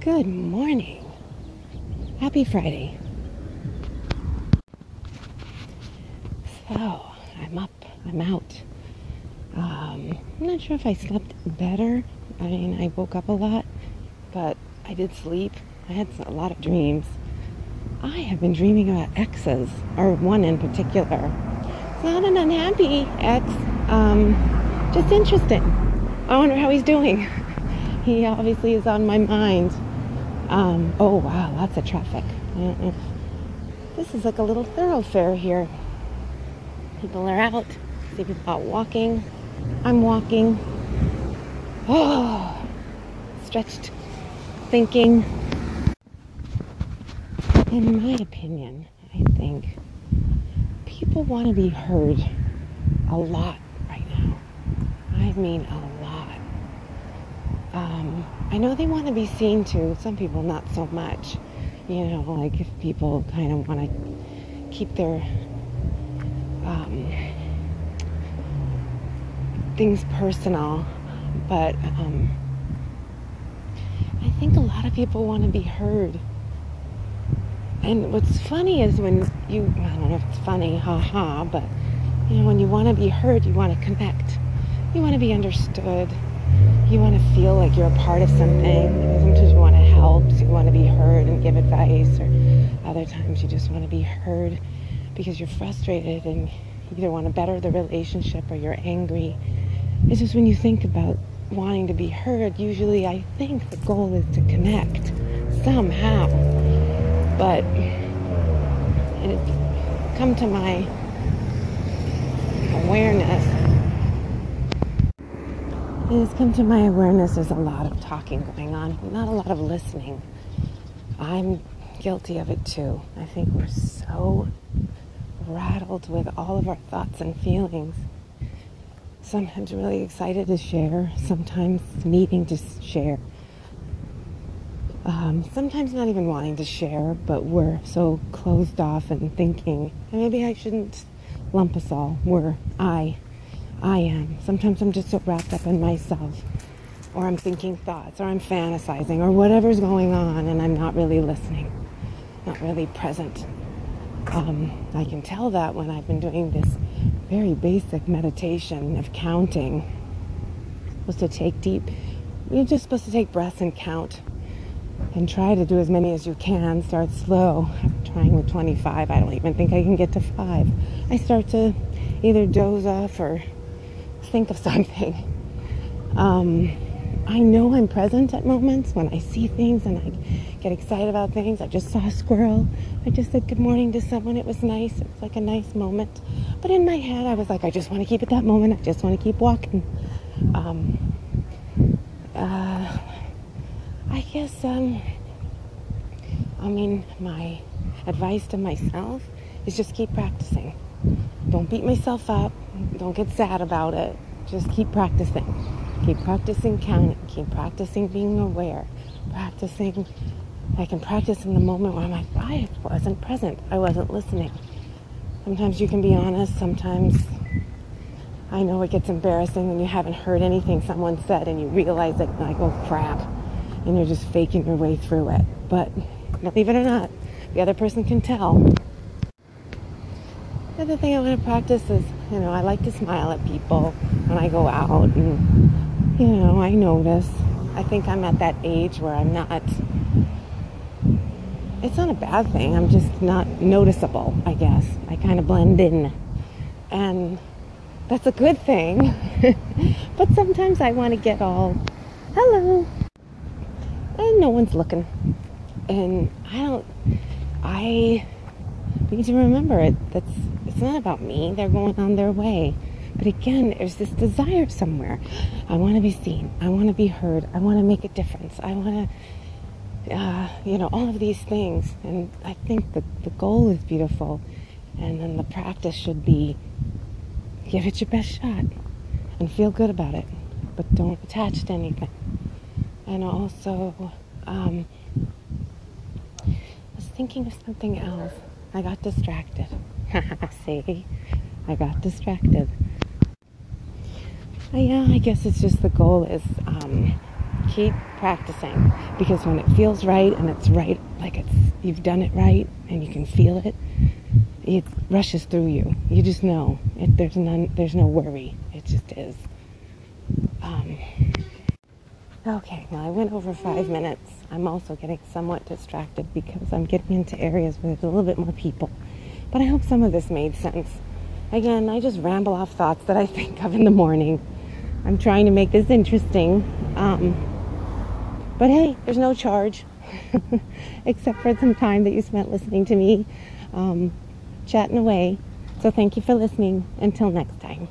Good morning. Happy Friday. So, I'm up, I'm out. Um, I'm not sure if I slept better. I mean, I woke up a lot, but I did sleep. I had a lot of dreams. I have been dreaming about exes, or one in particular. It's not an unhappy ex, um, just interesting. I wonder how he's doing. He obviously is on my mind. Um, oh wow, lots of traffic. Mm-mm. This is like a little thoroughfare here. People are out. See people out walking. I'm walking. Oh, stretched, thinking. In my opinion, I think people want to be heard a lot right now. I mean, a. Um, I know they want to be seen too. Some people not so much. You know, like if people kind of want to keep their um, things personal, but um, I think a lot of people want to be heard. And what's funny is when you, I don't know if it's funny, haha, but you know, when you want to be heard, you want to connect. You want to be understood you want to feel like you're a part of something. Sometimes you want to help, so you want to be heard and give advice, or other times you just want to be heard because you're frustrated and you either want to better the relationship or you're angry. It's just when you think about wanting to be heard, usually I think the goal is to connect somehow. But it come to my awareness has come to my awareness there's a lot of talking going on, not a lot of listening. I'm guilty of it too. I think we're so rattled with all of our thoughts and feelings. Sometimes really excited to share, sometimes needing to share. Um, sometimes not even wanting to share, but we're so closed off and thinking, maybe I shouldn't lump us all. We're I I am. Sometimes I'm just so wrapped up in myself, or I'm thinking thoughts, or I'm fantasizing, or whatever's going on, and I'm not really listening, not really present. Um, I can tell that when I've been doing this very basic meditation of counting. Supposed to take deep. You're just supposed to take breaths and count, and try to do as many as you can. Start slow. I'm trying with 25. I don't even think I can get to five. I start to either doze off or think of something. Um, I know I'm present at moments when I see things and I get excited about things. I just saw a squirrel. I just said good morning to someone. It was nice. It was like a nice moment. But in my head, I was like, I just want to keep it that moment. I just want to keep walking. Um, uh, I guess, um, I mean, my advice to myself is just keep practicing. Don't beat myself up. Don't get sad about it. Just keep practicing. Keep practicing counting. Keep practicing being aware. Practicing. I can practice in the moment where I'm like, I wasn't present. I wasn't listening. Sometimes you can be honest. Sometimes I know it gets embarrassing when you haven't heard anything someone said and you realize it, like, oh crap. And you're just faking your way through it. But believe it or not, the other person can tell the other thing I want to practice is, you know, I like to smile at people when I go out, and you know, I notice. I think I'm at that age where I'm not. It's not a bad thing. I'm just not noticeable. I guess I kind of blend in, and that's a good thing. but sometimes I want to get all, hello, and no one's looking, and I don't. I need to remember it. That's it's not about me. They're going on their way. But again, there's this desire somewhere. I want to be seen. I want to be heard. I want to make a difference. I want to, uh, you know, all of these things. And I think the, the goal is beautiful. And then the practice should be give it your best shot and feel good about it. But don't attach to anything. And also, um, I was thinking of something else. I got distracted. See, I got distracted. Yeah, I guess it's just the goal is um, keep practicing because when it feels right and it's right, like it's you've done it right and you can feel it, it rushes through you. You just know. It, there's none. There's no worry. It just is. Um, okay. Well, I went over five minutes. I'm also getting somewhat distracted because I'm getting into areas where there's a little bit more people. But I hope some of this made sense. Again, I just ramble off thoughts that I think of in the morning. I'm trying to make this interesting. Um, but hey, there's no charge except for some time that you spent listening to me um, chatting away. So thank you for listening. Until next time.